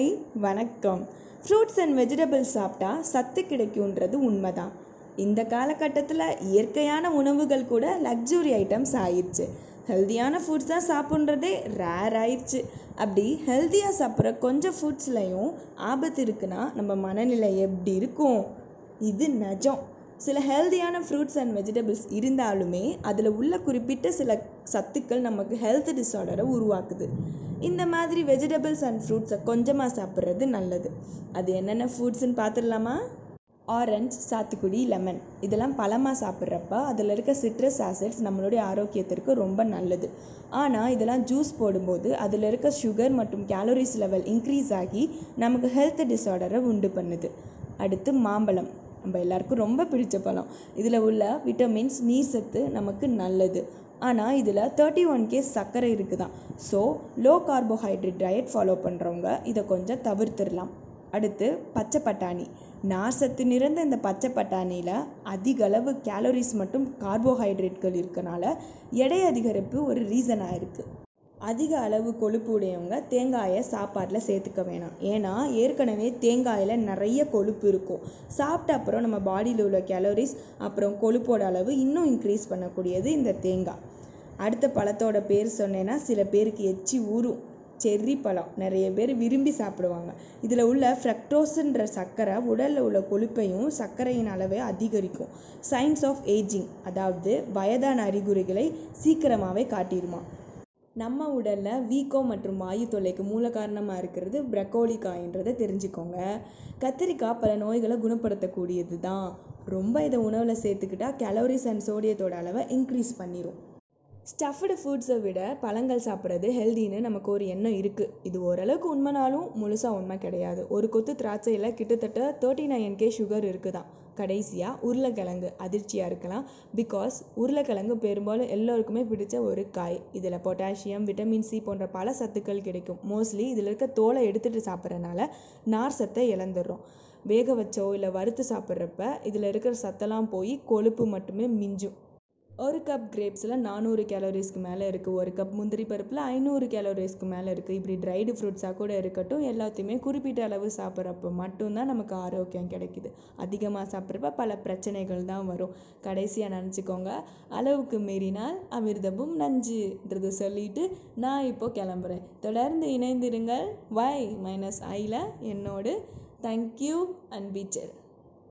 Hi வணக்கம். Fruits and vegetables சாப்பிட்டா சத்து கிடைக்குன்றது உண்மைதான். இந்த காலகட்டத்தில் இயற்கையான உணவுகள் கூட லக்ஸுரி ஐட்டம்ஸ் ஆயிடுச்சு. ஹெல்தியான ஃபுட்ஸ் தான் சாப்பிட்றதே ரேர் ஆயிடுச்சு. அப்படி ஹெல்த்தியாக சாப்பிட்ற கொஞ்சம் ஃபுட்ஸ்லையும் ஆபத்து இருக்குன்னா நம்ம மனநிலை எப்படி இருக்கும்? இது நிஜம். சில ஹெல்தியான ஃப்ரூட்ஸ் அண்ட் வெஜிடபிள்ஸ் இருந்தாலுமே அதில் உள்ள குறிப்பிட்ட சில சத்துக்கள் நமக்கு ஹெல்த் டிஸார்டரை உருவாக்குது. இந்த மாதிரி வெஜிடபிள்ஸ் அண்ட் ஃப்ரூட்ஸை கொஞ்சமாக சாப்பிட்றது நல்லது. அது என்னென்ன ஃப்ரூட்ஸ்னு பார்த்துடலாமா? ஆரஞ்ச் சாத்துக்குடி லெமன் இதெல்லாம் பழமாக சாப்பிட்றப்ப அதில் இருக்க சிட்ரஸ் ஆசிட்ஸ் நம்மளுடைய ஆரோக்கியத்திற்கு ரொம்ப நல்லது. ஆனால் இதெல்லாம் ஜூஸ் போடும்போது அதில் இருக்க சுகர் மற்றும் கேலோரிஸ் லெவல் இன்க்ரீஸ் ஆகி நமக்கு ஹெல்த் டிஸார்டரை உண்டு பண்ணுது. அடுத்து மாம்பழம். நம்ம எல்லாருக்கும் ரொம்ப பிடிச்ச பழம். இதில் உள்ள விட்டமின்ஸ் நீர் சத்து நமக்கு நல்லது. ஆனால் இதில் தேர்ட்டி ஒன் கேஸ் சர்க்கரை இருக்குதான் so low carbohydrate diet follow பண்ணுறவங்க இதை கொஞ்சம் தவிர்த்திடலாம் அடுத்து பச்சை பட்டாணி. நார்சத்து நிறைந்த இந்த பச்சை பட்டாணியில் அதிக அளவு கேலரிஸ் மற்றும் கார்போஹைட்ரேட்கள் இருக்கனால எடை அதிகரிப்பு ஒரு ரீசனாக இருக்குது அதிக அளவு கொழுப்பு உடையவங்க தேங்காயை சாப்பாட்டில் சேர்த்துக்க வேணாம். ஏன்னா ஏற்கனவே தேங்காயில் நிறைய கொழுப்பு இருக்கும். சாப்பிட்ட அப்புறம் நம்ம பாடியில் உள்ள கேலரிஸ் அப்புறம் கொழுப்போட அளவு இன்னும் இன்க்ரீஸ் பண்ணக்கூடியது இந்த தேங்காய். அடுத்த பழத்தோட பேர் சொன்னேன்னா சில பேருக்கு எச்சி ஊறும். செர்ரி பழம். நிறைய பேர் விரும்பி சாப்பிடுவாங்க. இதில் உள்ள ஃப்ரக்டோஸ்ன்ற சர்க்கரை உடலில் உள்ள கொழுப்பையும் சர்க்கரையின் அளவை அதிகரிக்கும். சயின்ஸ் ஆஃப் ஏஜிங் அதாவது வயதான அறிகுறிகளை சீக்கிரமாகவே காட்டிடுமா. நம்ம உடலில் வீக்கம் மற்றும் வாயு தொல்லைக்கு மூல காரணமாக இருக்கிறது ப்ரக்கோலிக்காயின்றதை தெரிஞ்சுக்கோங்க. கத்திரிக்காய் பல நோய்களை குணப்படுத்தக்கூடியது தான் ரொம்ப இதை உணவில் சேர்த்துக்கிட்டா கேலோரிஸ் அண்ட் சோடியத்தோட அளவை இன்க்ரீஸ் பண்ணிடும் ஸ்டஃப்டு ஃபுட்ஸை விட பழங்கள் சாப்பிட்றது ஹெல்தின்னு நமக்கு ஒரு எண்ணம் இருக்குது இது ஓரளவுக்கு உண்மைனாலும் முழுசாக உண்மை கிடையாது. ஒரு கொத்து திராட்சையில் கிட்டத்தட்ட தேர்ட்டி நைன் கே சுகர் இருக்குதான். கடைசியாக உருளைக்கிழங்கு அதிர்ச்சியாக இருக்கலாம். பிகாஸ் உருளைக்கிழங்கு பெரும்பாலும் எல்லோருக்குமே பிடிச்ச ஒரு காய். இதில் பொட்டாசியம் விட்டமின் சி போன்ற பல சத்துக்கள் கிடைக்கும். மோஸ்ட்லி இதில் இருக்க தோலை எடுத்துகிட்டு சாப்பிட்றதுனால நார் சத்தை இழந்துடுறோம். வேக வச்சோ இல்லை வறுத்து சாப்பிட்றப்ப இதில் இருக்கிற சத்தெல்லாம் போய் கொழுப்பு மட்டுமே மிஞ்சும். ஒரு கப் கிரேப்ஸில் நானூறு கேலரிஸ்க்கு மேலே இருக்குது ஒரு கப் முந்திரி பருப்பில் ஐநூறு கேலரிஸ்க்கு மேலே இருக்குது இப்படி ட்ரைடு ஃப்ரூட்ஸாக கூட இருக்கட்டும். எல்லாத்தையுமே குறிப்பிட்ட அளவு சாப்பிட்றப்ப மட்டும்தான் நமக்கு ஆரோக்கியம் கிடைக்குது. அதிகமாக சாப்பிட்றப்ப பல பிரச்சனைகள் தான் வரும். கடைசியாக நினச்சிக்கோங்க. அளவுக்கு மீறினால் அமிர்தமும் நஞ்சுன்றது சொல்லிட்டு நான் இப்போ கிளம்புறேன். தொடர்ந்து இணைந்திருங்கள். வை மைனஸ் ஐயில் என்னோடு. Thank you and feature